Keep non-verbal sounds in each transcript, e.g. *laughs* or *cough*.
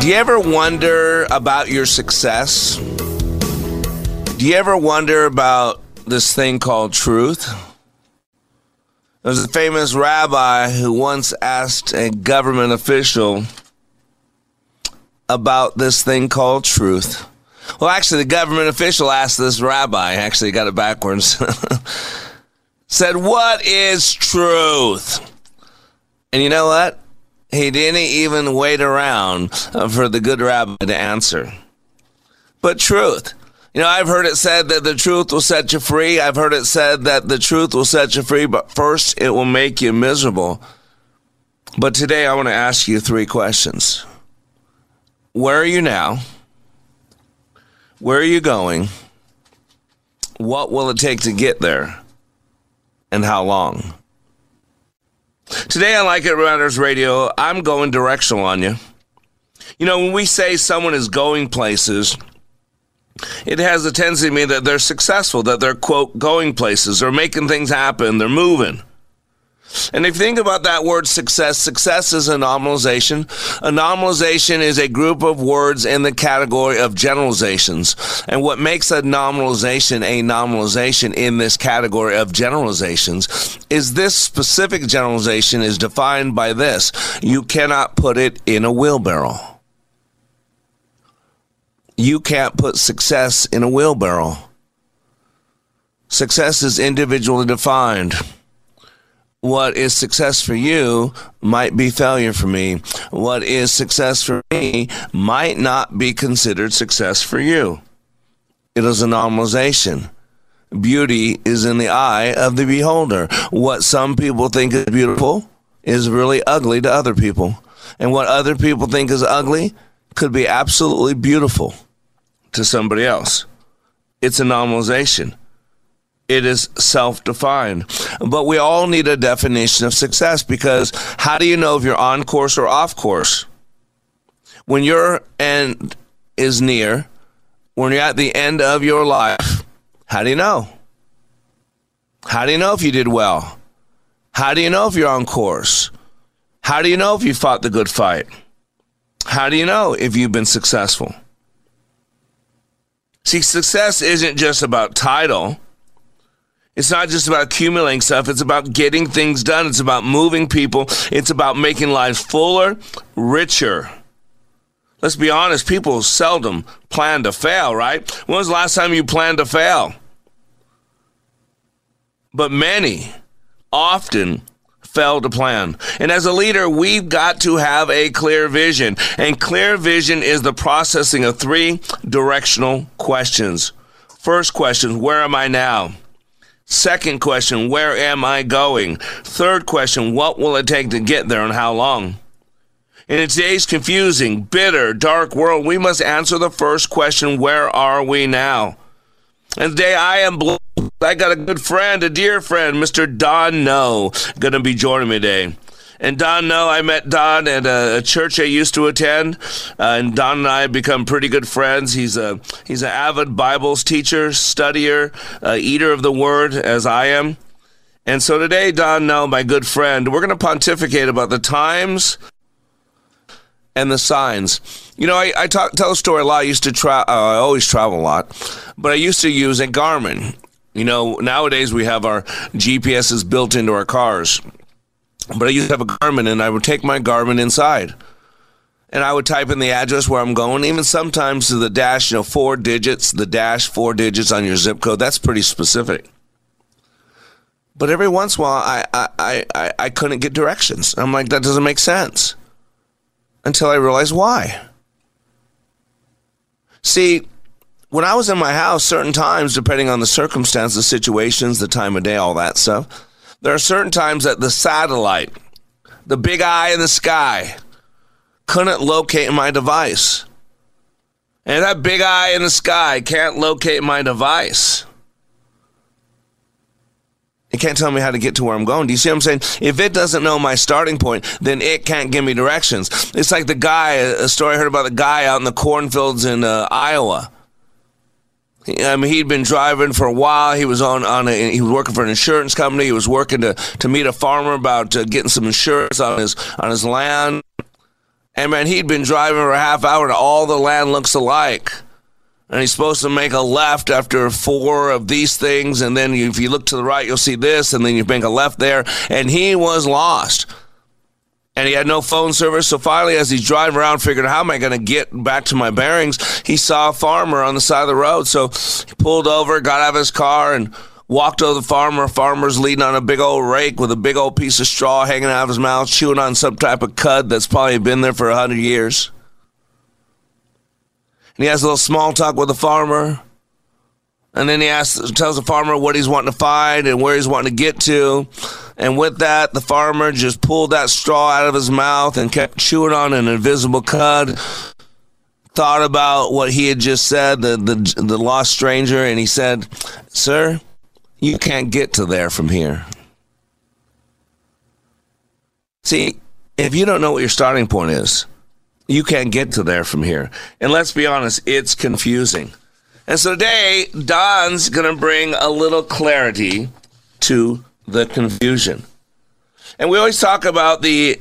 Do you ever wonder about your success? Do you ever wonder about this thing called truth? There's a famous rabbi who once asked a government official about this thing called truth. Well, actually, the government official asked this rabbi, actually got it backwards, *laughs* said, What is truth? And you know what? He didn't even wait around uh, for the good rabbi to answer. But truth. You know, I've heard it said that the truth will set you free. I've heard it said that the truth will set you free, but first it will make you miserable. But today I want to ask you three questions. Where are you now? Where are you going? What will it take to get there? And how long? Today on Like It Matters Radio, I'm going directional on you. You know, when we say someone is going places, it has a tendency to mean that they're successful, that they're, quote, going places, or making things happen, they're moving. And if you think about that word success, success is a nominalization. A nominalization is a group of words in the category of generalizations. And what makes a nominalization a nominalization in this category of generalizations is this specific generalization is defined by this. You cannot put it in a wheelbarrow. You can't put success in a wheelbarrow. Success is individually defined what is success for you might be failure for me. What is success for me might not be considered success for you. It is a nominalization. Beauty is in the eye of the beholder. What some people think is beautiful is really ugly to other people. And what other people think is ugly could be absolutely beautiful to somebody else. It's a nominalization it is self defined. But we all need a definition of success because how do you know if you're on course or off course? When your end is near, when you're at the end of your life, how do you know? How do you know if you did well? How do you know if you're on course? How do you know if you fought the good fight? How do you know if you've been successful? See, success isn't just about title. It's not just about accumulating stuff. It's about getting things done. It's about moving people. It's about making lives fuller, richer. Let's be honest, people seldom plan to fail, right? When was the last time you planned to fail? But many often fail to plan. And as a leader, we've got to have a clear vision. And clear vision is the processing of three directional questions. First question, where am I now? Second question, where am I going? Third question, what will it take to get there and how long? In today's confusing, bitter, dark world, we must answer the first question, where are we now? And today I am blessed. I got a good friend, a dear friend, Mr. Don Noe, going to be joining me today. And Don, Noe, I met Don at a, a church I used to attend, uh, and Don and I have become pretty good friends. He's a he's an avid Bibles teacher, studier, uh, eater of the Word, as I am. And so today, Don, Noe, my good friend, we're going to pontificate about the times and the signs. You know, I, I talk, tell a story a lot. I used to try, uh, I always travel a lot, but I used to use a Garmin. You know, nowadays we have our GPSs built into our cars. But I used to have a Garmin, and I would take my Garmin inside. And I would type in the address where I'm going, even sometimes to the dash, you know, four digits, the dash, four digits on your zip code. That's pretty specific. But every once in a while, I, I, I, I couldn't get directions. I'm like, that doesn't make sense. Until I realized why. See, when I was in my house, certain times, depending on the circumstances, the situations, the time of day, all that stuff, there are certain times that the satellite, the big eye in the sky, couldn't locate my device. And that big eye in the sky can't locate my device. It can't tell me how to get to where I'm going. Do you see what I'm saying? If it doesn't know my starting point, then it can't give me directions. It's like the guy, a story I heard about the guy out in the cornfields in uh, Iowa. I mean, he'd been driving for a while. He was on on a, he was working for an insurance company. He was working to to meet a farmer about uh, getting some insurance on his on his land. And man, he'd been driving for a half hour, and all the land looks alike and he's supposed to make a left after four of these things, and then if you look to the right, you'll see this, and then you make a left there, and he was lost. And he had no phone service. So finally, as he's driving around, figuring how am I going to get back to my bearings, he saw a farmer on the side of the road. So he pulled over, got out of his car, and walked over the farmer. Farmer's leaning on a big old rake with a big old piece of straw hanging out of his mouth, chewing on some type of cud that's probably been there for a hundred years and he has a little small talk with the farmer. And then he asks, tells the farmer what he's wanting to find and where he's wanting to get to. And with that, the farmer just pulled that straw out of his mouth and kept chewing on an invisible cud. Thought about what he had just said, the, the, the lost stranger, and he said, Sir, you can't get to there from here. See, if you don't know what your starting point is, you can't get to there from here. And let's be honest, it's confusing. And so today, Don's going to bring a little clarity to the confusion. And we always talk about the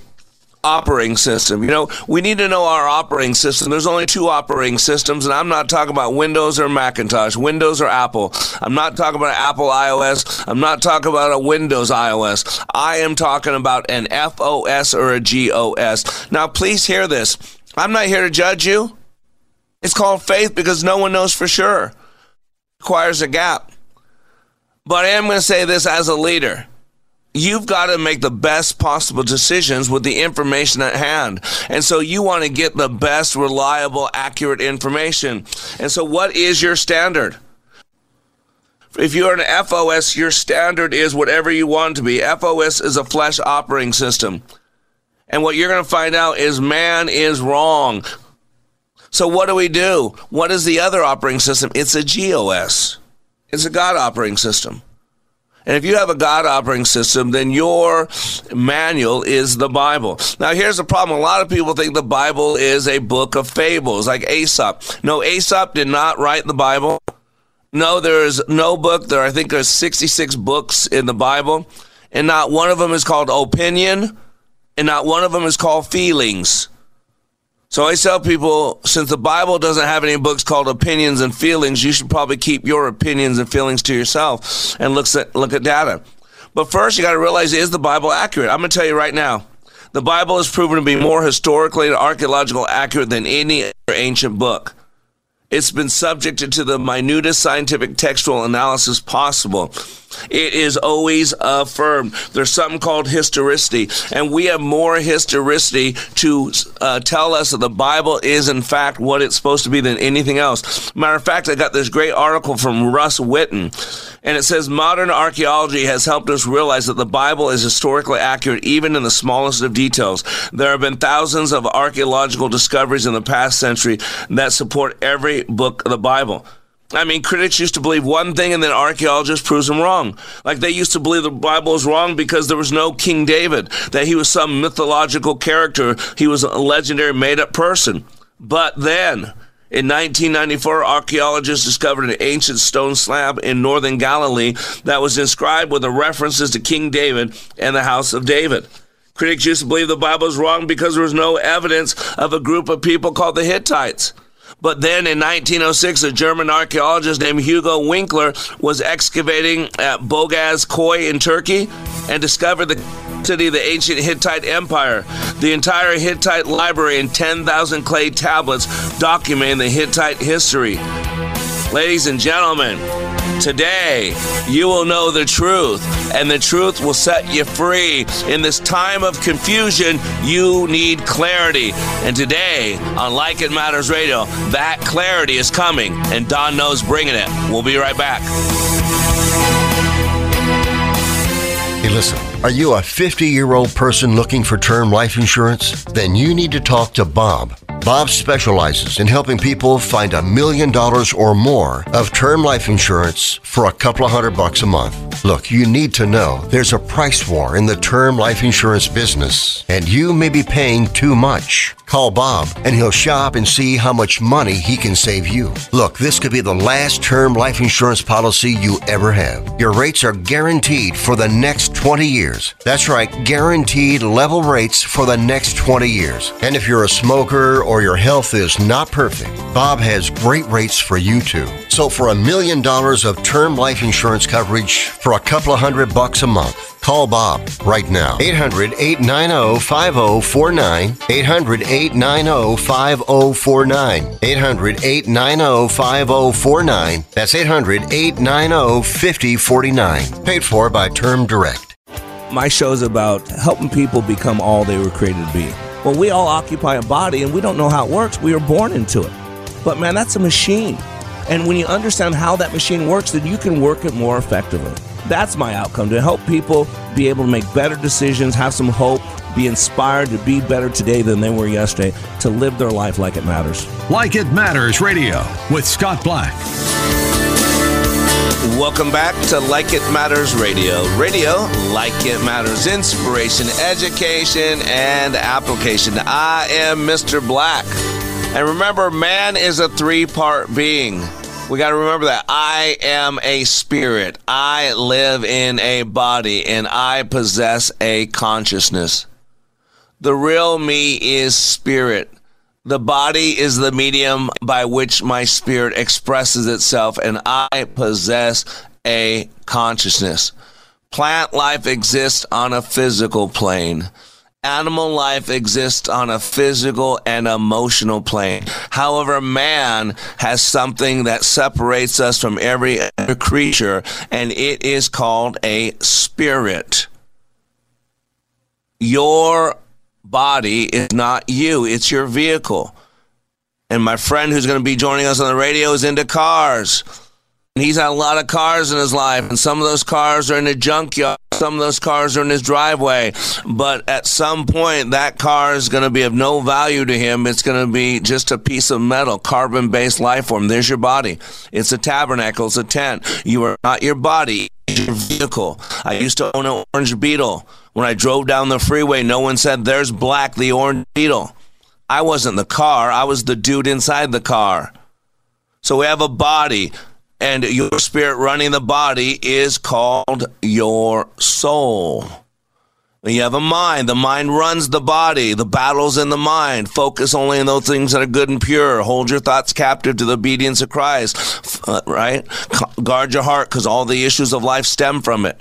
operating system. You know, we need to know our operating system. There's only two operating systems, and I'm not talking about Windows or Macintosh, Windows or Apple. I'm not talking about Apple iOS. I'm not talking about a Windows iOS. I am talking about an FOS or a GOS. Now, please hear this. I'm not here to judge you. It's called faith because no one knows for sure. It requires a gap. But I am going to say this as a leader. You've got to make the best possible decisions with the information at hand. And so you want to get the best, reliable, accurate information. And so, what is your standard? If you're an FOS, your standard is whatever you want to be. FOS is a flesh operating system. And what you're going to find out is man is wrong. So what do we do? What is the other operating system? It's a GOS. It's a God operating system. And if you have a God operating system, then your manual is the Bible. Now, here's the problem. A lot of people think the Bible is a book of fables, like Aesop. No, Aesop did not write the Bible. No, there is no book. There, I think there's 66 books in the Bible, and not one of them is called opinion and not one of them is called feelings. So I tell people, since the Bible doesn't have any books called opinions and feelings, you should probably keep your opinions and feelings to yourself and look at look at data. But first, you got to realize: is the Bible accurate? I'm going to tell you right now. The Bible has proven to be more historically and archaeological accurate than any other ancient book. It's been subjected to the minutest scientific textual analysis possible. It is always affirmed. There's something called historicity, and we have more historicity to uh, tell us that the Bible is, in fact, what it's supposed to be than anything else. Matter of fact, I got this great article from Russ Witten, and it says modern archaeology has helped us realize that the Bible is historically accurate even in the smallest of details. There have been thousands of archaeological discoveries in the past century that support every book of the Bible. I mean, critics used to believe one thing and then archaeologists proves them wrong. Like they used to believe the Bible was wrong because there was no King David, that he was some mythological character, he was a legendary made up person. But then, in 1994, archaeologists discovered an ancient stone slab in northern Galilee that was inscribed with the references to King David and the house of David. Critics used to believe the Bible was wrong because there was no evidence of a group of people called the Hittites. But then in 1906, a German archaeologist named Hugo Winkler was excavating at Bogaz Koy in Turkey and discovered the city of the ancient Hittite Empire. The entire Hittite library and 10,000 clay tablets documenting the Hittite history. Ladies and gentlemen, today you will know the truth, and the truth will set you free. In this time of confusion, you need clarity. And today on Like It Matters Radio, that clarity is coming, and Don Noe's bringing it. We'll be right back. Hey, listen, are you a 50 year old person looking for term life insurance? Then you need to talk to Bob. Bob specializes in helping people find a million dollars or more of term life insurance for a couple of hundred bucks a month. Look, you need to know there's a price war in the term life insurance business, and you may be paying too much. Call Bob and he'll shop and see how much money he can save you. Look, this could be the last term life insurance policy you ever have. Your rates are guaranteed for the next 20 years. That's right, guaranteed level rates for the next 20 years. And if you're a smoker or your health is not perfect, Bob has great rates for you too. So for a million dollars of term life insurance coverage for a couple of hundred bucks a month, Call Bob right now. 800 890 5049. 800 890 5049. 800 890 5049. That's 800 890 5049. Paid for by Term Direct. My show is about helping people become all they were created to be. Well, we all occupy a body and we don't know how it works. We are born into it. But man, that's a machine. And when you understand how that machine works, then you can work it more effectively. That's my outcome to help people be able to make better decisions, have some hope, be inspired to be better today than they were yesterday, to live their life like it matters. Like It Matters Radio with Scott Black. Welcome back to Like It Matters Radio. Radio, like it matters, inspiration, education, and application. I am Mr. Black. And remember, man is a three part being. We got to remember that I am a spirit. I live in a body and I possess a consciousness. The real me is spirit. The body is the medium by which my spirit expresses itself, and I possess a consciousness. Plant life exists on a physical plane. Animal life exists on a physical and emotional plane. However, man has something that separates us from every other creature, and it is called a spirit. Your body is not you, it's your vehicle. And my friend who's going to be joining us on the radio is into cars. He's had a lot of cars in his life, and some of those cars are in a junkyard. Some of those cars are in his driveway. But at some point, that car is going to be of no value to him. It's going to be just a piece of metal, carbon based life form. There's your body. It's a tabernacle, it's a tent. You are not your body, vehicle. I used to own an orange beetle. When I drove down the freeway, no one said, There's Black, the orange beetle. I wasn't the car, I was the dude inside the car. So we have a body and your spirit running the body is called your soul. You have a mind. The mind runs the body. The battle's in the mind. Focus only on those things that are good and pure. Hold your thoughts captive to the obedience of Christ, uh, right? Guard your heart because all the issues of life stem from it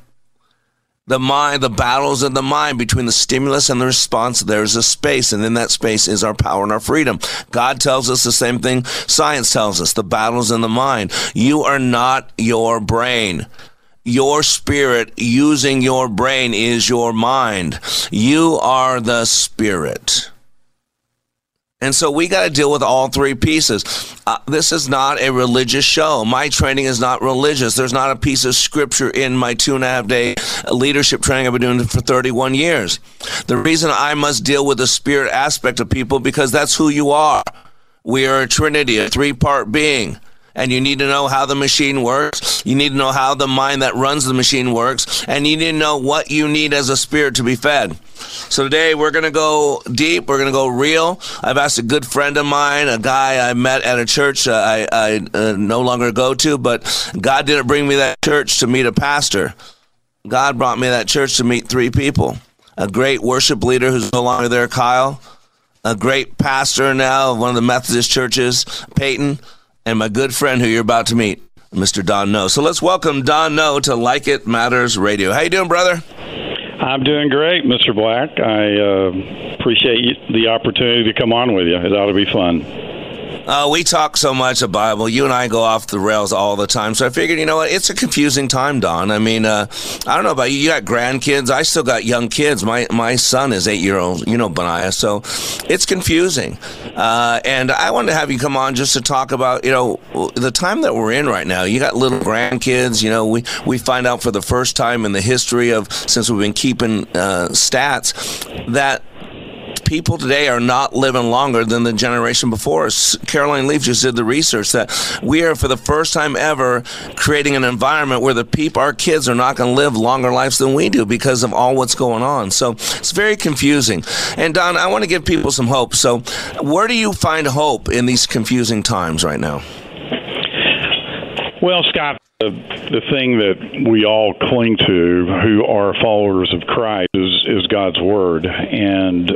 the mind, the battles in the mind between the stimulus and the response. There's a space, and in that space is our power and our freedom. God tells us the same thing science tells us the battles in the mind. You are not your brain. Your spirit using your brain is your mind. You are the spirit. And so we got to deal with all three pieces. Uh, this is not a religious show. My training is not religious. There's not a piece of scripture in my two and a half day leadership training I've been doing for 31 years. The reason I must deal with the spirit aspect of people because that's who you are. We are a trinity, a three part being and you need to know how the machine works. You need to know how the mind that runs the machine works, and you need to know what you need as a spirit to be fed. So today we're going to go deep. We're going to go real. I've asked a good friend of mine, a guy I met at a church I, I uh, no longer go to, but God didn't bring me that church to meet a pastor. God brought me that church to meet three people. A great worship leader who's no longer there, Kyle. A great pastor now of one of the Methodist churches, Peyton and my good friend who you're about to meet, Mr. Don Noe. So let's welcome Don Noe to Like It Matters Radio. How you doing, brother? I'm doing great, Mr. Black. I uh, appreciate the opportunity to come on with you. It ought to be fun. Uh, we talk so much of Bible. You and I go off the rails all the time. So I figured, you know what? It's a confusing time, Don. I mean, uh, I don't know about you. You got grandkids. I still got young kids. My my son is eight year old. You know, Benaiah. So it's confusing. Uh, and I wanted to have you come on just to talk about, you know, the time that we're in right now. You got little grandkids. You know, we we find out for the first time in the history of since we've been keeping uh, stats that people today are not living longer than the generation before us. Caroline Leaf just did the research that we are, for the first time ever, creating an environment where the people, our kids, are not going to live longer lives than we do because of all what's going on. So it's very confusing. And Don, I want to give people some hope. So, where do you find hope in these confusing times right now? Well, Scott, the, the thing that we all cling to who are followers of Christ is, is God's Word. And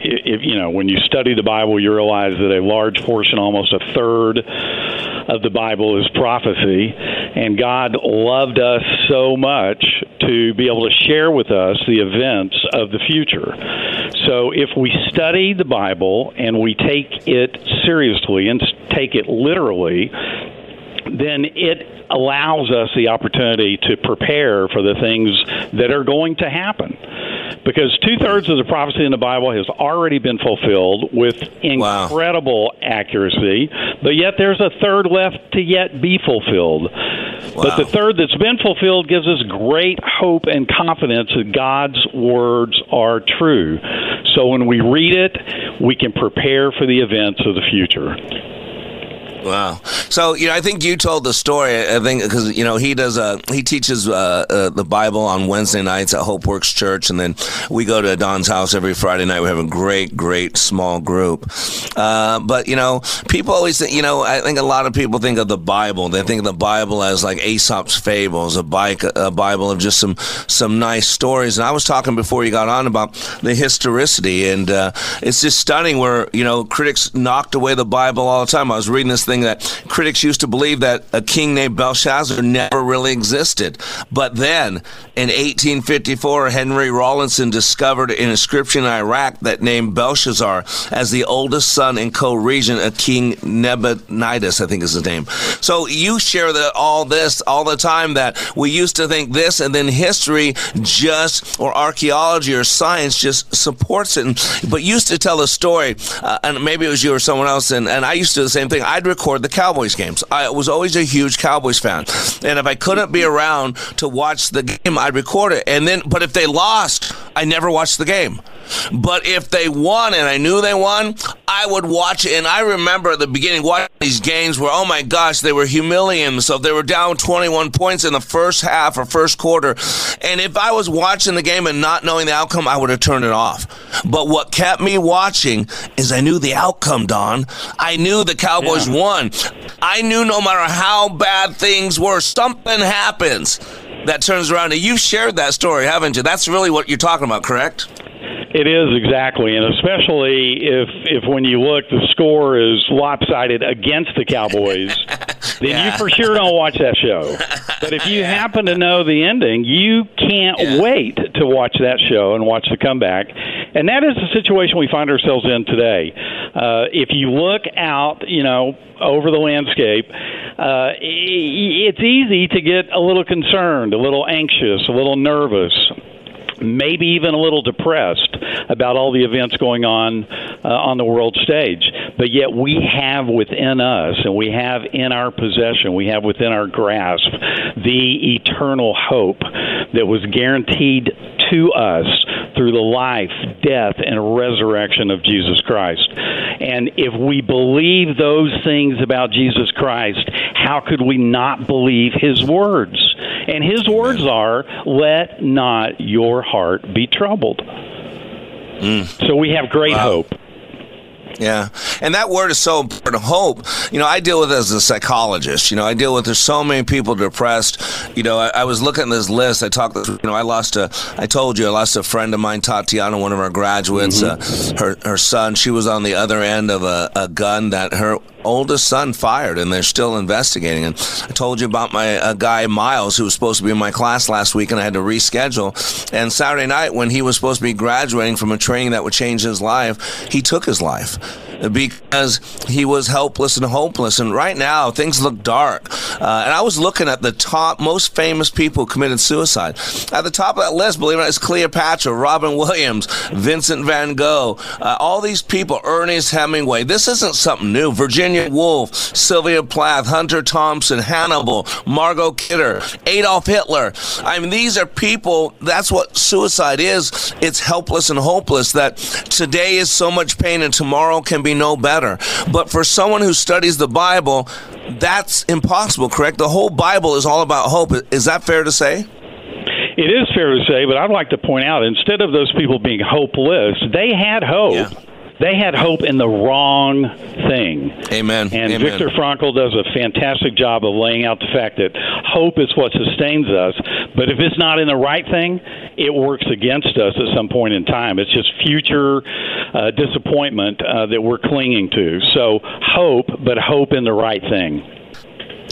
if you know when you study the Bible, you realize that a large portion, almost a third of the Bible, is prophecy, and God loved us so much to be able to share with us the events of the future. So if we study the Bible and we take it seriously and take it literally, then it allows us the opportunity to prepare for the things that are going to happen. Because two thirds of the prophecy in the Bible has already been fulfilled with incredible wow. accuracy, but yet there's a third left to yet be fulfilled. Wow. But the third that's been fulfilled gives us great hope and confidence that God's words are true. So when we read it, we can prepare for the events of the future. Wow. So you know, I think you told the story. I think because you know he does a he teaches uh, uh, the Bible on Wednesday nights at Hope Works Church, and then we go to Don's house every Friday night. We have a great, great small group. Uh, but you know, people always think. You know, I think a lot of people think of the Bible. They think of the Bible as like Aesop's fables, a, bike, a Bible of just some some nice stories. And I was talking before you got on about the historicity, and uh, it's just stunning. Where you know critics knocked away the Bible all the time. I was reading this thing that critics used to believe that a king named Belshazzar never really existed. But then in 1854, Henry Rawlinson discovered an inscription in Iraq that named Belshazzar as the oldest son and co-regent of King Nabonidus, I think is his name. So you share that all this all the time that we used to think this, and then history just or archaeology or science just supports it. But used to tell a story, uh, and maybe it was you or someone else, and, and I used to do the same thing. I'd record the Cowboys games. I was always a huge Cowboys fan, and if I couldn't be around to watch the game, I'd record it. And then, but if they lost, I never watched the game. But if they won and I knew they won, I would watch it. And I remember at the beginning watching these games where, oh my gosh, they were humiliating themselves. They were down 21 points in the first half or first quarter. And if I was watching the game and not knowing the outcome, I would have turned it off. But what kept me watching is I knew the outcome, Don. I knew the Cowboys yeah. won. I knew no matter how bad things were, something happens that turns around. And you've shared that story, haven't you? That's really what you're talking about, correct? It is exactly, and especially if if when you look, the score is lopsided against the Cowboys, *laughs* then yeah. you for sure don't watch that show. But if you *laughs* happen to know the ending, you can't yeah. wait to watch that show and watch the comeback. And that is the situation we find ourselves in today. Uh, if you look out, you know, over the landscape, uh, it's easy to get a little concerned, a little anxious, a little nervous maybe even a little depressed about all the events going on uh, on the world stage. But yet we have within us, and we have in our possession, we have within our grasp the eternal hope that was guaranteed to us through the life, death, and resurrection of Jesus Christ. And if we believe those things about Jesus Christ, how could we not believe his words? And his words are, Let not your heart be troubled. Mm. So we have great wow. hope. Yeah. And that word is so important. Hope. You know, I deal with it as a psychologist. You know, I deal with there's so many people depressed. You know, I, I was looking at this list. I talked, you know, I lost a, I told you, I lost a friend of mine, Tatiana, one of our graduates. Mm-hmm. Uh, her, her son, she was on the other end of a, a gun that her oldest son fired, and they're still investigating. And I told you about my uh, guy Miles, who was supposed to be in my class last week, and I had to reschedule. And Saturday night, when he was supposed to be graduating from a training that would change his life, he took his life because he was helpless and hopeless. And right now, things look dark. Uh, and I was looking at the top most famous people who committed suicide. At the top of that list, believe it or not, is Cleopatra, Robin Williams, Vincent Van Gogh, uh, all these people, Ernest Hemingway. This isn't something new. Virginia Woolf, Sylvia Plath, Hunter Thompson, Hannibal, Margot Kidder, Adolf Hitler. I mean, these are people, that's what suicide is. It's helpless and hopeless that today is so much pain and tomorrow can be no better. But for someone who studies the Bible, that's impossible, correct? The whole Bible is all about hope. Is that fair to say? It is fair to say, but I'd like to point out instead of those people being hopeless, they had hope. Yeah they had hope in the wrong thing. Amen. And Amen. Viktor Frankl does a fantastic job of laying out the fact that hope is what sustains us, but if it's not in the right thing, it works against us at some point in time. It's just future uh, disappointment uh, that we're clinging to. So hope, but hope in the right thing.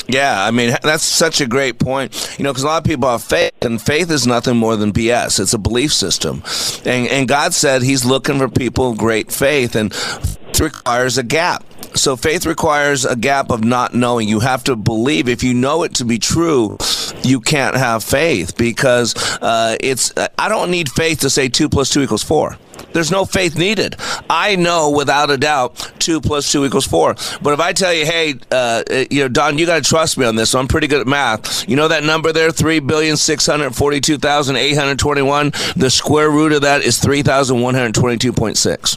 Yeah, I mean that's such a great point. You know, because a lot of people have faith, and faith is nothing more than BS. It's a belief system, and and God said He's looking for people of great faith, and requires a gap. So faith requires a gap of not knowing. You have to believe. If you know it to be true, you can't have faith because uh, it's. I don't need faith to say two plus two equals four. There's no faith needed. I know without a doubt two plus two equals four. But if I tell you, hey, uh, you know, Don, you got to trust me on this. So I'm pretty good at math. You know that number there, three billion six hundred forty-two thousand eight hundred twenty-one. The square root of that is three thousand one hundred twenty-two point six.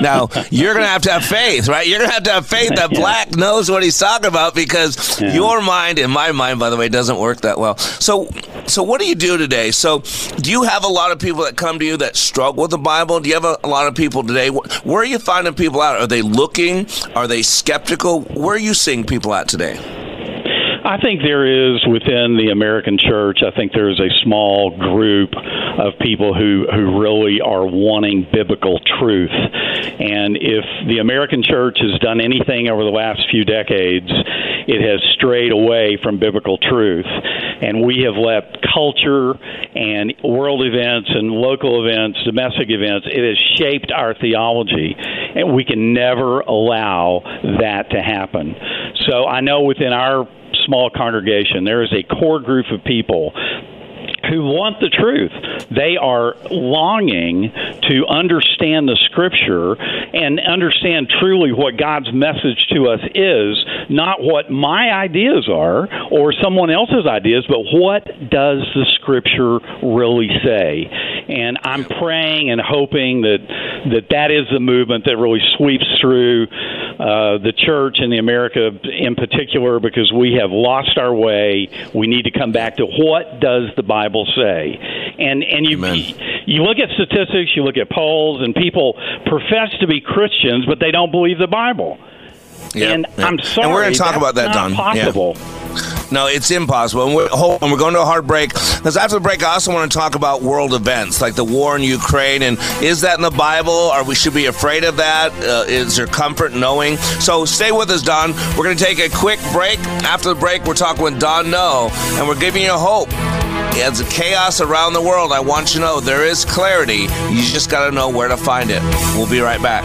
Now you're going to have to have faith, right? You're going to have to have faith that *laughs* yeah. Black knows what he's talking about because yeah. your mind and my mind, by the way, doesn't work that well. So, so what do you do today? So, do you have a lot of people that come to you that struggle with the Bible? Do you have a, a lot of people today? Where are you finding people out? Are they looking? Are they skeptical? Where are you seeing people at today? I think there is within the American church. I think there is a small group of people who who really are wanting biblical truth. And if the American church has done anything over the last few decades, it has strayed away from biblical truth. And we have let culture and world events and local events, domestic events, it has shaped our theology. And we can never allow that to happen. So I know within our small congregation, there is a core group of people who want the truth. They are longing to understand the scripture and understand truly what God's message to us is, not what my ideas are or someone else's ideas, but what does the scripture really say? And I'm praying and hoping that that, that is the movement that really sweeps through uh, the church and the America in particular because we have lost our way. We need to come back to what does the Bible say? And and you Amen. you look at statistics, you look at polls, and people profess to be Christians, but they don't believe the Bible. Yep, and yep. I'm sorry, and we're going to talk about that, Don. Possible. Yeah. No, it's impossible. And we're, and we're going to a hard break. Because after the break, I also want to talk about world events like the war in Ukraine. And is that in the Bible? Or we should be afraid of that? Uh, is there comfort knowing? So stay with us, Don. We're going to take a quick break. After the break, we're talking with Don Noe, and we're giving you hope. As chaos around the world, I want you to know there is clarity. You just got to know where to find it. We'll be right back.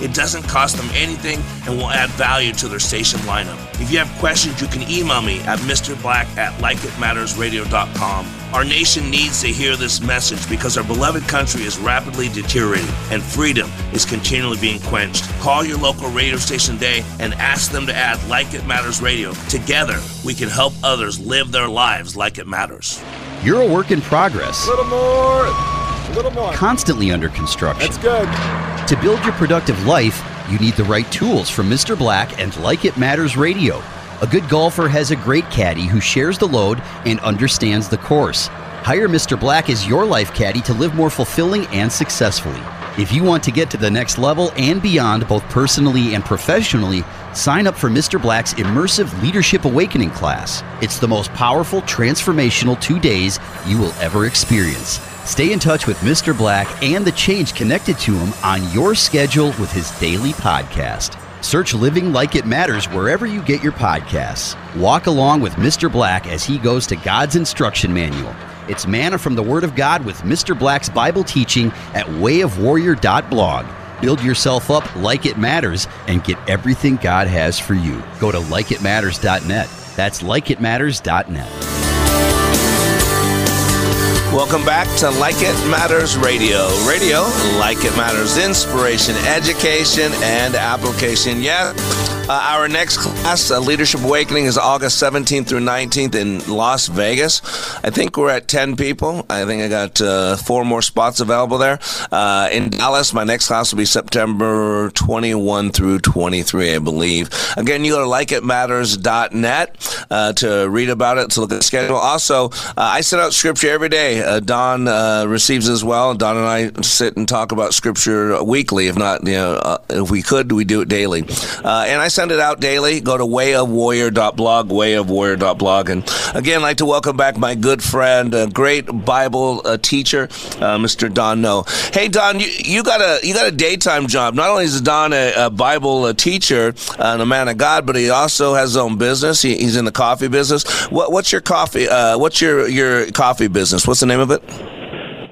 It doesn't cost them anything and will add value to their station lineup. If you have questions, you can email me at mrblack at likeitmattersradio.com. Our nation needs to hear this message because our beloved country is rapidly deteriorating and freedom is continually being quenched. Call your local radio station today and ask them to add Like It Matters Radio. Together, we can help others live their lives like it matters. You're a work in progress. A little more. A little more. Constantly under construction. That's good. To build your productive life, you need the right tools from Mr. Black and Like It Matters Radio. A good golfer has a great caddy who shares the load and understands the course. Hire Mr. Black as your life caddy to live more fulfilling and successfully. If you want to get to the next level and beyond, both personally and professionally, sign up for Mr. Black's immersive Leadership Awakening class. It's the most powerful, transformational two days you will ever experience. Stay in touch with Mr. Black and the change connected to him on your schedule with his daily podcast. Search Living Like It Matters wherever you get your podcasts. Walk along with Mr. Black as he goes to God's instruction manual. It's manna from the Word of God with Mr. Black's Bible teaching at wayofwarrior.blog. Build yourself up like it matters and get everything God has for you. Go to likeitmatters.net. That's likeitmatters.net. Welcome back to Like It Matters Radio. Radio, like it matters, inspiration, education, and application. Yeah, uh, our next class, uh, Leadership Awakening, is August 17th through 19th in Las Vegas. I think we're at 10 people. I think I got uh, four more spots available there. Uh, in Dallas, my next class will be September 21 through 23, I believe. Again, you go to likeitmatters.net uh, to read about it, to look at the schedule. Also, uh, I send out scripture every day. Don receives as well. Don and I sit and talk about scripture weekly. If not, you know, if we could, we do it daily. and I send it out daily. Go to wayofwarrior.blog, wayofwarrior.blog. And again, I'd like to welcome back my good friend, a great Bible uh, teacher, uh, Mr. Don Noe. Hey, Don, you, you got a you got a daytime job. Not only is Don a, a Bible a teacher and a man of God, but he also has his own business. He, he's in the coffee business. What, what's your coffee? Uh, what's your your coffee business? What's the name of it?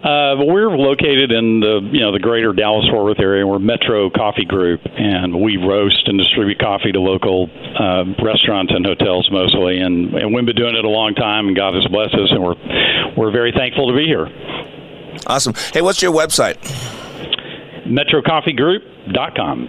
Uh, we're located in the you know the greater Dallas Fort Worth area. We're Metro Coffee Group, and we roast and distribute coffee to local uh, restaurants and hotels mostly. And, and we've been doing it a long time, and God has blessed us, and we're we're very thankful to be here. Awesome. Hey, what's your website? MetroCoffeeGroup.com.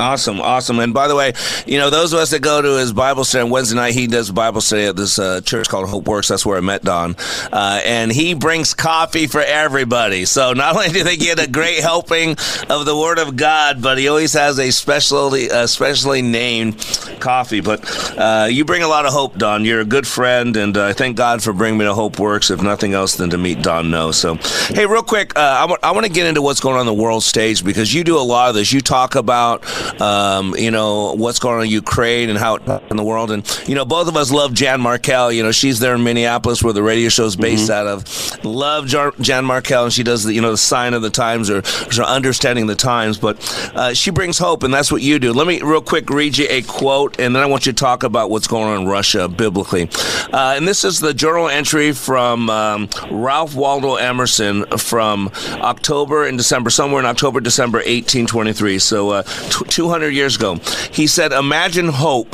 Awesome, awesome. And by the way, you know, those of us that go to his Bible study on Wednesday night, he does Bible study at this uh, church called Hope Works. That's where I met Don. Uh, and he brings coffee for everybody. So not only do they get a great helping of the Word of God, but he always has a specially, uh, specially named coffee. But uh, you bring a lot of hope, Don. You're a good friend, and uh, I thank God for bringing me to Hope Works, if nothing else than to meet Don Noe. So, hey, real quick, uh, I, w- I want to get into what's going on the world stage because you do a lot of this. You talk about um, you know, what's going on in Ukraine and how it in the world. And, you know, both of us love Jan Markell. You know, she's there in Minneapolis where the radio show is based mm-hmm. out of. Love Jan Markell, and she does the, you know, the sign of the times or, or understanding the times. But uh, she brings hope, and that's what you do. Let me real quick read you a quote, and then I want you to talk about what's going on in Russia biblically. Uh, and this is the journal entry from um, Ralph Waldo Emerson from October and December, somewhere in October, December 1823. So uh, t- 200 years ago. He said, Imagine hope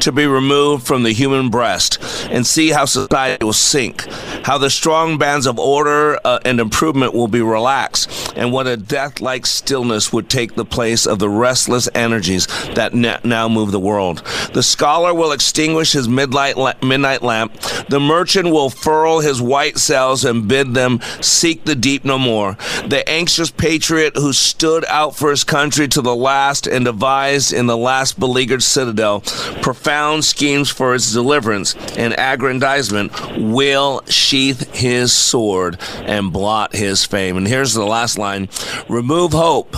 to be removed from the human breast and see how society will sink, how the strong bands of order uh, and improvement will be relaxed, and what a death like stillness would take the place of the restless energies that now move the world. The scholar will extinguish his midnight, la- midnight lamp, the merchant will furl his white sails and bid them seek the deep no more. The anxious patriot who stood out for his country to the last and devised in the last beleaguered citadel profound schemes for its deliverance and aggrandizement will sheath his sword and blot his fame. And here's the last line remove hope,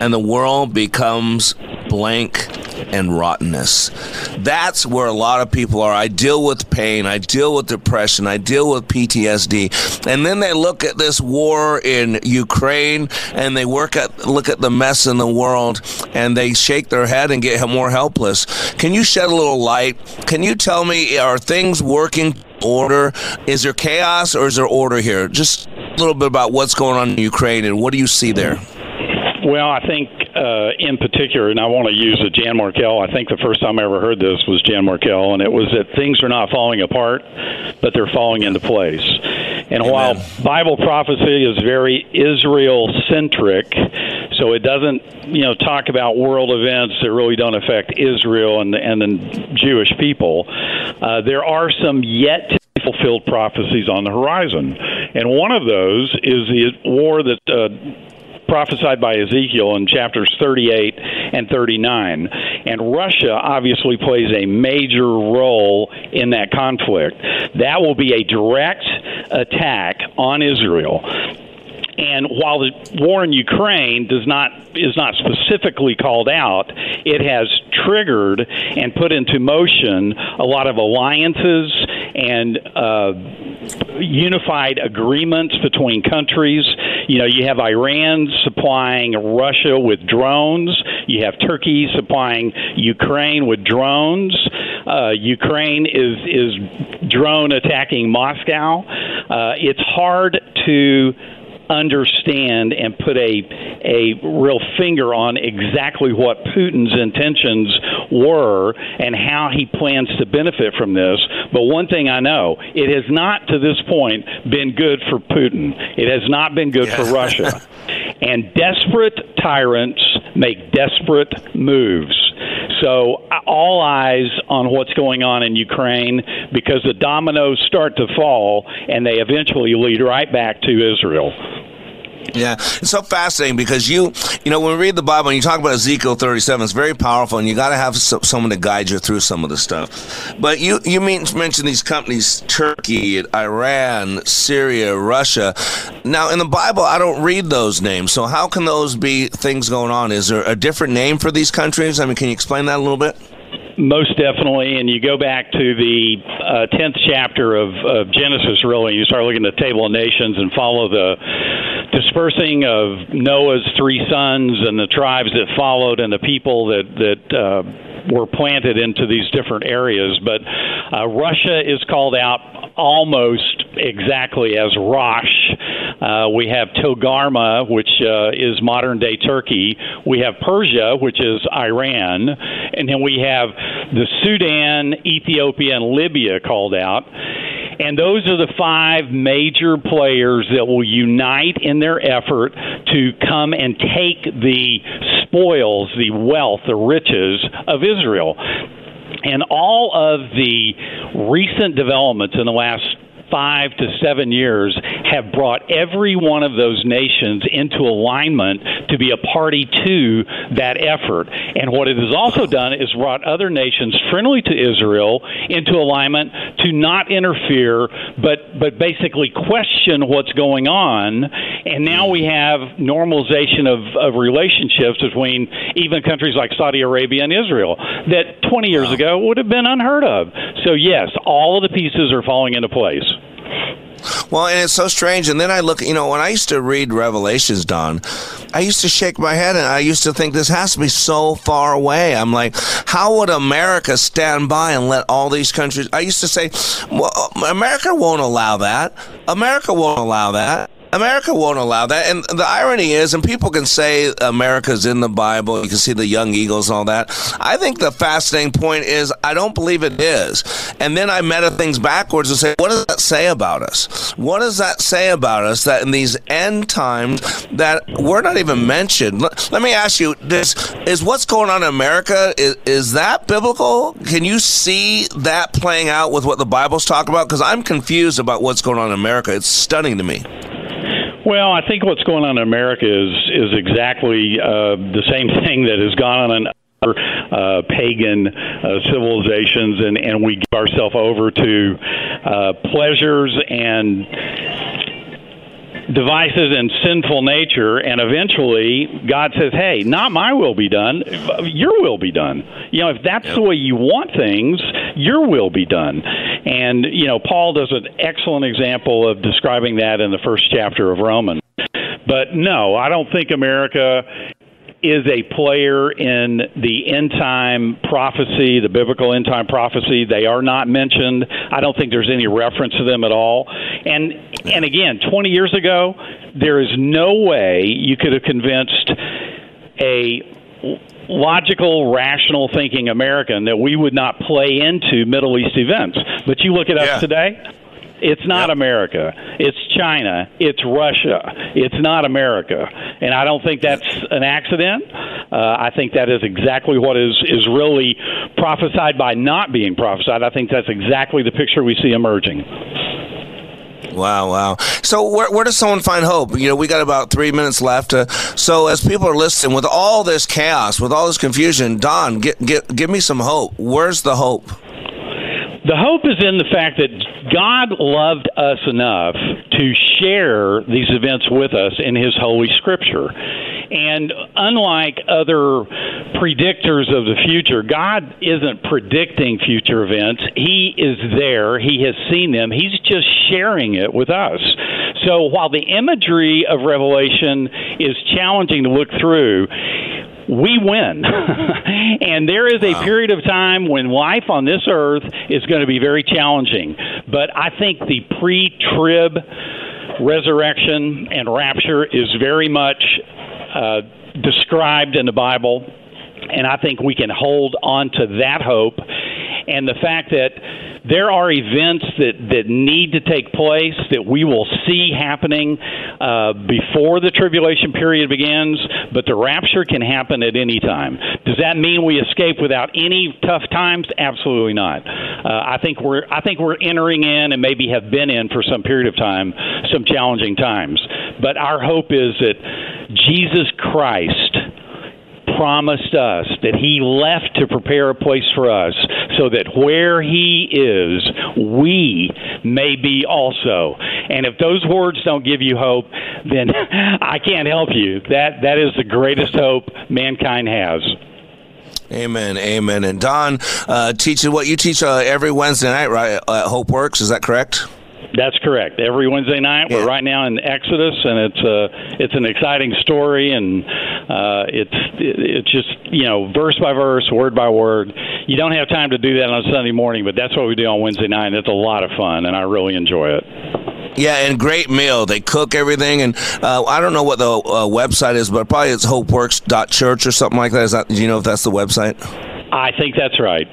and the world becomes blank and rottenness. That's where a lot of people are. I deal with pain, I deal with depression, I deal with PTSD. And then they look at this war in Ukraine and they work at look at the mess in the world and they shake their head and get more helpless. Can you shed a little light? Can you tell me are things working order? Is there chaos or is there order here? Just a little bit about what's going on in Ukraine and what do you see there? Well, I think uh, in particular, and I want to use a Jan Markell. I think the first time I ever heard this was Jan Markell, and it was that things are not falling apart, but they're falling into place. And Amen. while Bible prophecy is very Israel centric, so it doesn't you know talk about world events that really don't affect Israel and and the Jewish people, uh, there are some yet to be fulfilled prophecies on the horizon. And one of those is the war that uh, prophesied by Ezekiel in chapters 38 and 39. And Russia obviously plays a major role in that conflict. That will be a direct attack on Israel. And while the war in Ukraine does not is not specifically called out, it has triggered and put into motion a lot of alliances and uh, unified agreements between countries. You know, you have Iran supplying Russia with drones. You have Turkey supplying Ukraine with drones. Uh, Ukraine is is drone attacking Moscow. Uh, it's hard to understand and put a a real finger on exactly what Putin's intentions were and how he plans to benefit from this. But one thing I know, it has not to this point been good for Putin. It has not been good yeah. for Russia. *laughs* and desperate tyrants make desperate moves. So, uh, all eyes on what's going on in Ukraine because the dominoes start to fall and they eventually lead right back to Israel. Yeah, it's so fascinating because you, you know, when we read the Bible and you talk about Ezekiel 37, it's very powerful, and you got to have so, someone to guide you through some of the stuff. But you, you mean, mention these companies: Turkey, Iran, Syria, Russia. Now, in the Bible, I don't read those names. So, how can those be things going on? Is there a different name for these countries? I mean, can you explain that a little bit? Most definitely, and you go back to the uh, tenth chapter of, of Genesis, really, you start looking at the Table of Nations and follow the dispersing of Noah's three sons and the tribes that followed and the people that that uh, were planted into these different areas. But uh, Russia is called out almost exactly as Rosh. Uh, we have Togarmah, which uh, is modern day Turkey. We have Persia, which is Iran. And then we have the Sudan, Ethiopia, and Libya called out. And those are the five major players that will unite in their effort to come and take the spoils, the wealth, the riches of Israel. And all of the recent developments in the last five to seven years have brought every one of those nations into alignment to be a party to that effort. And what it has also done is brought other nations friendly to Israel into alignment to not interfere, but but basically question what's going on. And now we have normalization of, of relationships between even countries like Saudi Arabia and Israel that 20 years ago would have been unheard of. So yes, all of the pieces are falling into place. Well, and it's so strange. And then I look, you know, when I used to read Revelations, Don, I used to shake my head and I used to think this has to be so far away. I'm like, how would America stand by and let all these countries? I used to say, well, America won't allow that. America won't allow that. America won't allow that. And the irony is, and people can say America's in the Bible, you can see the young eagles and all that. I think the fascinating point is, I don't believe it is. And then I meta things backwards and say, what does that say about us? What does that say about us that in these end times that we're not even mentioned? Let, me ask you this is what's going on in America, is, is that biblical? Can you see that playing out with what the Bible's talking about? Because I'm confused about what's going on in America. It's stunning to me. Well, I think what's going on in America is is exactly uh, the same *laughs* thing that has gone on in other uh, pagan uh, civilizations, and and we give ourselves over to uh, pleasures and devices and sinful nature, and eventually God says, "Hey, not my will be done, your will be done." You know, if that's yep. the way you want things, your will be done. And you know, Paul does an excellent example of describing that in the first chapter of Romans. But no, I don't think America is a player in the end time prophecy, the biblical end time prophecy. They are not mentioned. I don't think there's any reference to them at all. And and again, 20 years ago, there is no way you could have convinced a logical, rational thinking American that we would not play into Middle East events. But you look at us today, it's not yep. America. It's China. It's Russia. It's not America. And I don't think that's an accident. Uh, I think that is exactly what is, is really prophesied by not being prophesied. I think that's exactly the picture we see emerging. Wow, wow. So where, where does someone find hope? You know, we got about three minutes left. Uh, so as people are listening, with all this chaos, with all this confusion, Don, get, get, give me some hope. Where's the hope? The hope is in the fact that God loved us enough to share these events with us in His Holy Scripture. And unlike other predictors of the future, God isn't predicting future events. He is there, He has seen them, He's just sharing it with us. So while the imagery of Revelation is challenging to look through, we win. *laughs* and there is a wow. period of time when life on this earth is going to be very challenging. But I think the pre trib resurrection and rapture is very much uh, described in the Bible. And I think we can hold on to that hope and the fact that there are events that, that need to take place that we will see happening uh, before the tribulation period begins, but the rapture can happen at any time. Does that mean we escape without any tough times? Absolutely not. Uh, I think we're I think we're entering in and maybe have been in for some period of time some challenging times. But our hope is that Jesus Christ promised us that he left to prepare a place for us so that where he is, we may be also. And if those words don't give you hope, then *laughs* I can't help you. That that is the greatest hope mankind has. Amen, amen. And Don, uh, teaching what you teach uh, every Wednesday night, right? At Hope Works, is that correct? That's correct. Every Wednesday night, yeah. we're right now in Exodus, and it's a uh, it's an exciting story, and uh, it's it's just you know verse by verse, word by word. You don't have time to do that on Sunday morning, but that's what we do on Wednesday night. And it's a lot of fun, and I really enjoy it. Yeah, and great meal. They cook everything, and uh, I don't know what the uh, website is, but probably it's hopeworks.church or something like that. Is that do you know if that's the website? I think that's right.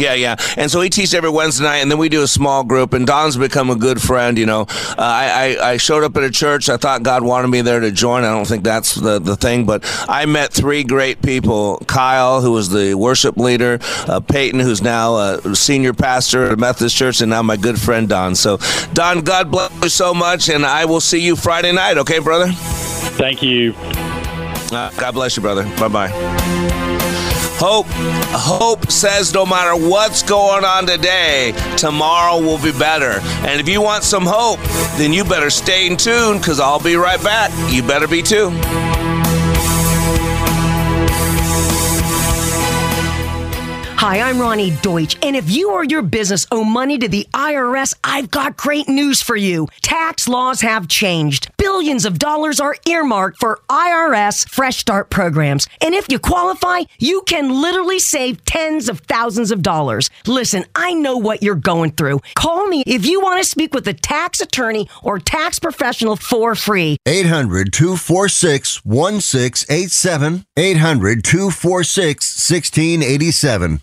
Yeah, yeah. And so he teaches every Wednesday night, and then we do a small group. And Don's become a good friend. You know, uh, I, I, I showed up at a church. I thought God wanted me there to join. I don't think that's the the thing, but I met three great people: Kyle, who was the worship leader, uh, Peyton, who's now a senior pastor at a Methodist Church, and now my good friend Don. So, Don, God bless you so much, and I will see you Friday night. Okay, brother. Thank you. Uh, God bless you, brother. Bye bye. Hope, hope says no matter what's going on today, tomorrow will be better. And if you want some hope, then you better stay in tune because I'll be right back. You better be too. Hi, I'm Ronnie Deutsch, and if you or your business owe money to the IRS, I've got great news for you. Tax laws have changed. Billions of dollars are earmarked for IRS Fresh Start programs. And if you qualify, you can literally save tens of thousands of dollars. Listen, I know what you're going through. Call me if you want to speak with a tax attorney or tax professional for free. 800 246 1687. 800 246 1687.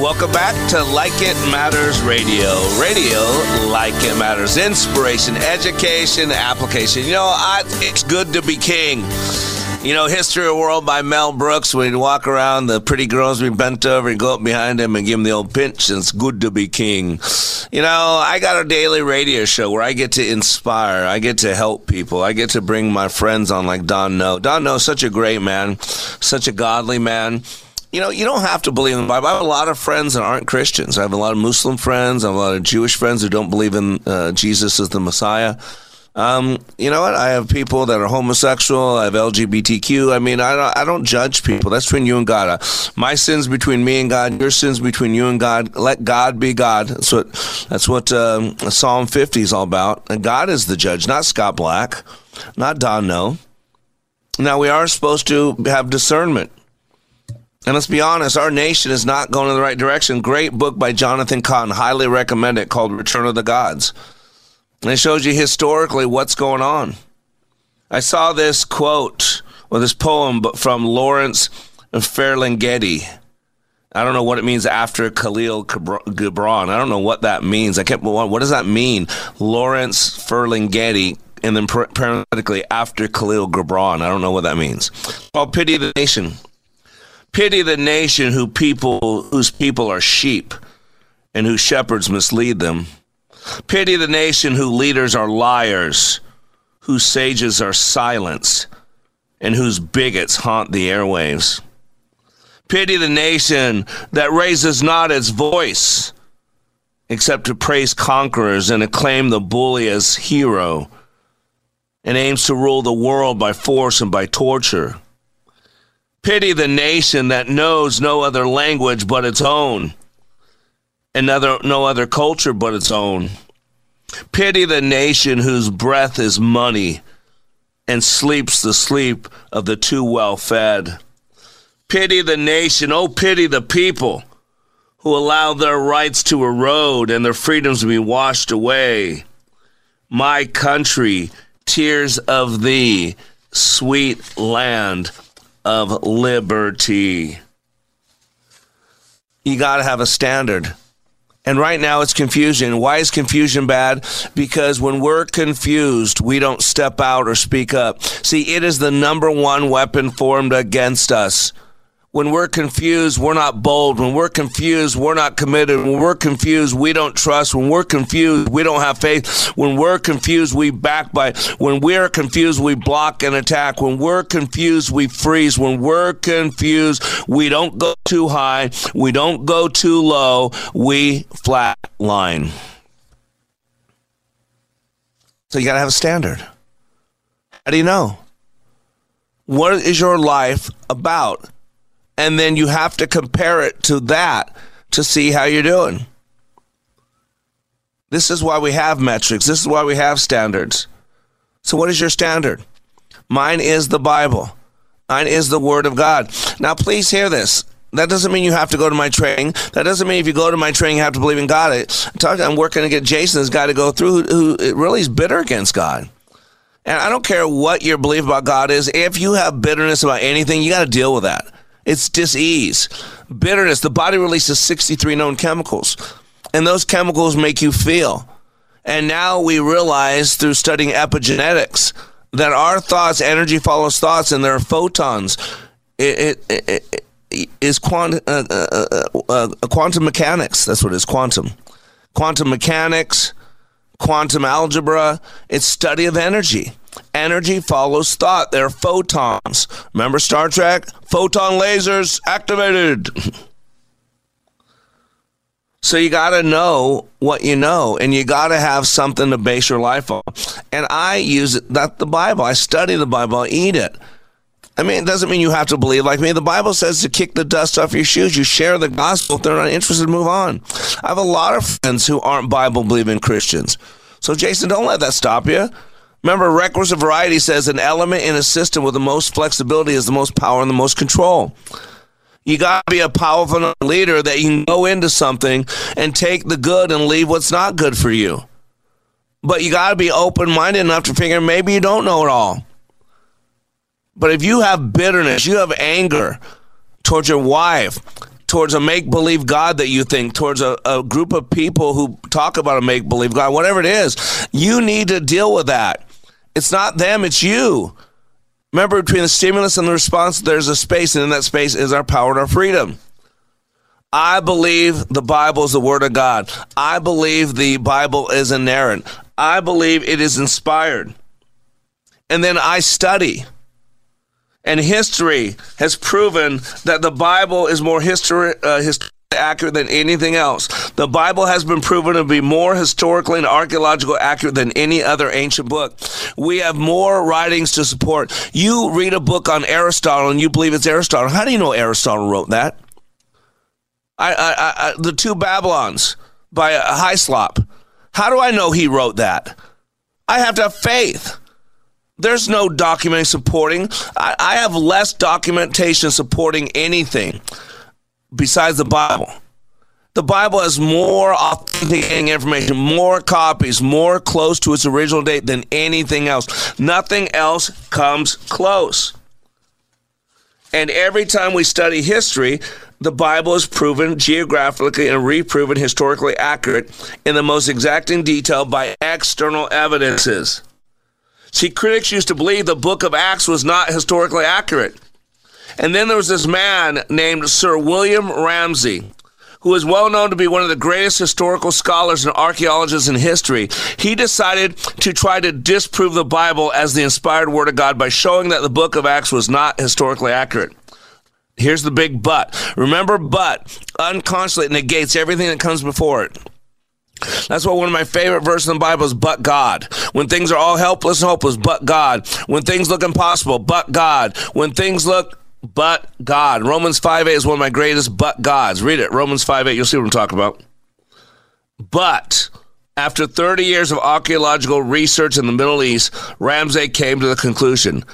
Welcome back to Like It Matters Radio. Radio, like it matters. Inspiration, education, application. You know, I, it's good to be king. You know, History of the World by Mel Brooks. When you walk around, the pretty girls be bent over and go up behind him and give him the old pinch. And it's good to be king. You know, I got a daily radio show where I get to inspire. I get to help people. I get to bring my friends on like Don Noe. Don Noe, such a great man, such a godly man you know, you don't have to believe in the Bible. I have a lot of friends that aren't Christians. I have a lot of Muslim friends. I have a lot of Jewish friends who don't believe in uh, Jesus as the Messiah. Um, you know what? I have people that are homosexual. I have LGBTQ. I mean, I don't, I don't judge people. That's between you and God. Uh, my sins between me and God. Your sins between you and God. Let God be God. That's what that's what um, Psalm 50 is all about. And God is the judge, not Scott Black, not Don Noe. Now we are supposed to have discernment. And let's be honest, our nation is not going in the right direction. Great book by Jonathan Cotton. Highly recommend it called Return of the Gods. And it shows you historically what's going on. I saw this quote or this poem from Lawrence Ferlinghetti. I don't know what it means after Khalil Gibran. I don't know what that means. I kept, what does that mean? Lawrence Ferlinghetti, and then parenthetically after Khalil Gibran. I don't know what that means. Oh, pity the nation. Pity the nation who people whose people are sheep and whose shepherds mislead them. Pity the nation whose leaders are liars, whose sages are silence, and whose bigots haunt the airwaves. Pity the nation that raises not its voice except to praise conquerors and acclaim the bully as hero and aims to rule the world by force and by torture. Pity the nation that knows no other language but its own and other, no other culture but its own. Pity the nation whose breath is money and sleeps the sleep of the too well fed. Pity the nation, oh, pity the people who allow their rights to erode and their freedoms to be washed away. My country, tears of thee, sweet land of liberty. You got to have a standard. And right now it's confusion. Why is confusion bad? Because when we're confused, we don't step out or speak up. See, it is the number one weapon formed against us. When we're confused, we're not bold. When we're confused, we're not committed. When we're confused, we don't trust. When we're confused, we don't have faith. When we're confused, we backbite. When we're confused, we block and attack. When we're confused, we freeze. When we're confused, we don't go too high. We don't go too low. We flat line. So you got to have a standard. How do you know? What is your life about? And then you have to compare it to that to see how you're doing. This is why we have metrics. This is why we have standards. So, what is your standard? Mine is the Bible. Mine is the Word of God. Now, please hear this. That doesn't mean you have to go to my training. That doesn't mean if you go to my training, you have to believe in God. I'm working to get Jason, this guy, to go through who, who really is bitter against God. And I don't care what your belief about God is. If you have bitterness about anything, you got to deal with that. It's disease, bitterness. The body releases 63 known chemicals, and those chemicals make you feel. And now we realize through studying epigenetics that our thoughts, energy follows thoughts, and there are photons. It, it, it, it is quantum, uh, uh, uh, uh, quantum mechanics. That's what it is quantum. Quantum mechanics, quantum algebra, it's study of energy. Energy follows thought. They're photons. Remember Star Trek? Photon lasers activated. *laughs* So you got to know what you know, and you got to have something to base your life on. And I use that the Bible. I study the Bible. I eat it. I mean, it doesn't mean you have to believe like me. The Bible says to kick the dust off your shoes. You share the gospel. If they're not interested, move on. I have a lot of friends who aren't Bible believing Christians. So, Jason, don't let that stop you. Remember, requisite variety says an element in a system with the most flexibility is the most power and the most control. You got to be a powerful leader that you can go into something and take the good and leave what's not good for you. But you got to be open minded enough to figure maybe you don't know it all. But if you have bitterness, you have anger towards your wife, towards a make believe God that you think, towards a, a group of people who talk about a make believe God, whatever it is, you need to deal with that. It's not them, it's you. Remember, between the stimulus and the response, there's a space, and in that space is our power and our freedom. I believe the Bible is the Word of God. I believe the Bible is inerrant. I believe it is inspired. And then I study. And history has proven that the Bible is more history, uh, accurate than anything else. The Bible has been proven to be more historically and archaeologically accurate than any other ancient book. We have more writings to support. You read a book on Aristotle and you believe it's Aristotle. How do you know Aristotle wrote that? I, I, I the two Babylons by Hislop. How do I know he wrote that? I have to have faith. There's no document supporting. I, I have less documentation supporting anything besides the Bible. The Bible has more authenticating information, more copies, more close to its original date than anything else. Nothing else comes close. And every time we study history, the Bible is proven geographically and reproven historically accurate in the most exacting detail by external evidences. See, critics used to believe the book of Acts was not historically accurate. And then there was this man named Sir William Ramsay, who is well known to be one of the greatest historical scholars and archaeologists in history. He decided to try to disprove the Bible as the inspired word of God by showing that the book of Acts was not historically accurate. Here's the big but. Remember, but unconsciously negates everything that comes before it. That's why one of my favorite verses in the Bible is but God. When things are all helpless and hopeless, but God. When things look impossible, but God. When things look but God. Romans 5 8 is one of my greatest but gods. Read it. Romans 5 8. You'll see what I'm talking about. But after 30 years of archaeological research in the Middle East, Ramsay came to the conclusion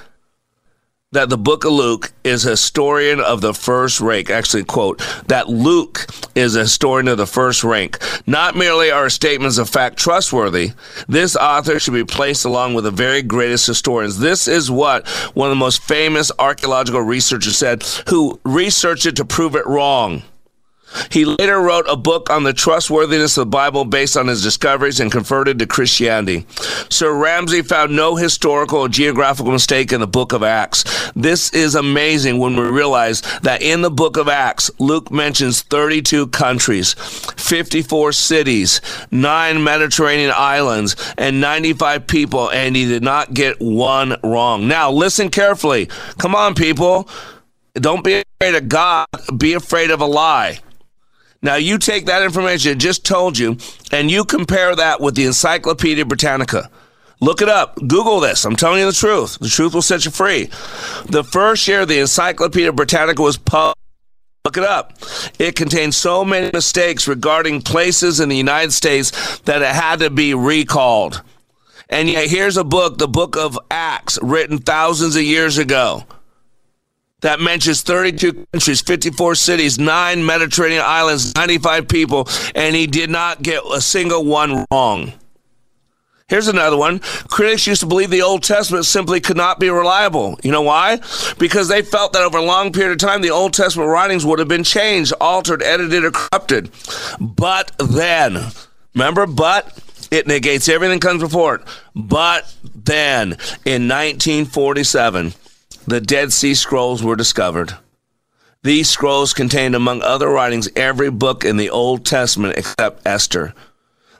that the book of Luke is a historian of the first rank. Actually, quote, that Luke is a historian of the first rank. Not merely are statements of fact trustworthy, this author should be placed along with the very greatest historians. This is what one of the most famous archaeological researchers said, who researched it to prove it wrong. He later wrote a book on the trustworthiness of the Bible based on his discoveries and converted to Christianity. Sir Ramsay found no historical or geographical mistake in the book of Acts. This is amazing when we realize that in the book of Acts, Luke mentions 32 countries, 54 cities, nine Mediterranean islands, and 95 people, and he did not get one wrong. Now, listen carefully. Come on, people. Don't be afraid of God, be afraid of a lie. Now, you take that information I just told you and you compare that with the Encyclopedia Britannica. Look it up. Google this. I'm telling you the truth. The truth will set you free. The first year the Encyclopedia Britannica was published, Look it up. It contains so many mistakes regarding places in the United States that it had to be recalled. And yet, here's a book, the book of Acts, written thousands of years ago that mentions 32 countries, 54 cities, nine Mediterranean islands, 95 people, and he did not get a single one wrong. Here's another one. Critics used to believe the Old Testament simply could not be reliable. You know why? Because they felt that over a long period of time, the Old Testament writings would have been changed, altered, edited, or corrupted. But then, remember, but it negates everything comes before it. But then, in 1947, the Dead Sea Scrolls were discovered. These scrolls contained, among other writings, every book in the Old Testament except Esther.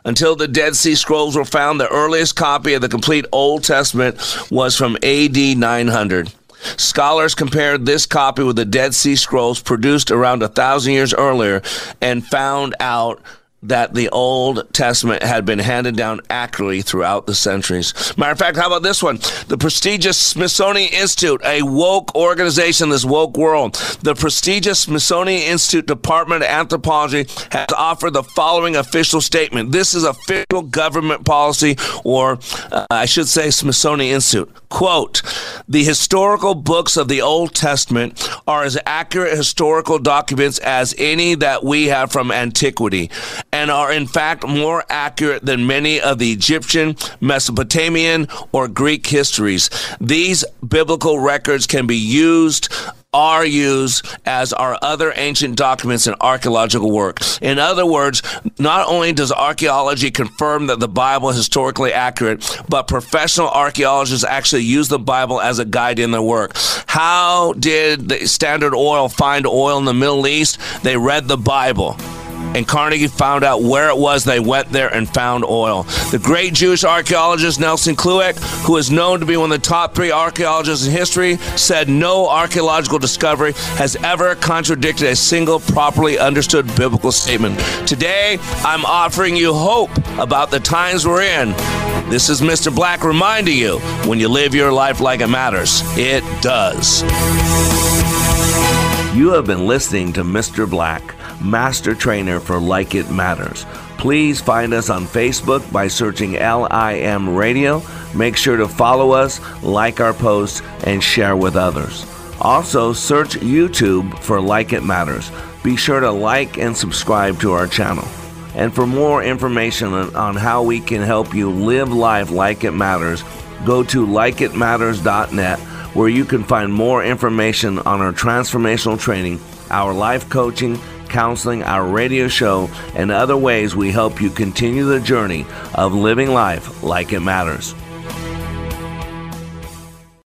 Until the Dead Sea Scrolls were found, the earliest copy of the complete Old Testament was from AD 900. Scholars compared this copy with the Dead Sea Scrolls produced around a thousand years earlier and found out that the Old Testament had been handed down accurately throughout the centuries. Matter of fact, how about this one? The prestigious Smithsonian Institute, a woke organization this woke world. The prestigious Smithsonian Institute Department of Anthropology has offered the following official statement. This is official government policy, or uh, I should say Smithsonian Institute. Quote, the historical books of the Old Testament are as accurate historical documents as any that we have from antiquity and are in fact more accurate than many of the Egyptian, Mesopotamian, or Greek histories. These biblical records can be used are used as are other ancient documents in archaeological work. In other words, not only does archaeology confirm that the Bible is historically accurate, but professional archaeologists actually use the Bible as a guide in their work. How did the Standard Oil find oil in the Middle East? They read the Bible and Carnegie found out where it was. They went there and found oil. The great Jewish archaeologist Nelson Glueck, who is known to be one of the top three archaeologists in history, said no archaeological discovery has ever contradicted a single properly understood biblical statement. Today, I'm offering you hope about the times we're in. This is Mr. Black reminding you when you live your life like it matters, it does. You have been listening to Mr. Black master trainer for Like It Matters. Please find us on Facebook by searching LIM Radio. Make sure to follow us, like our posts, and share with others. Also, search YouTube for Like It Matters. Be sure to like and subscribe to our channel. And for more information on how we can help you live life like it matters, go to likeitmatters.net where you can find more information on our transformational training our life coaching, counseling, our radio show, and other ways we help you continue the journey of living life like it matters.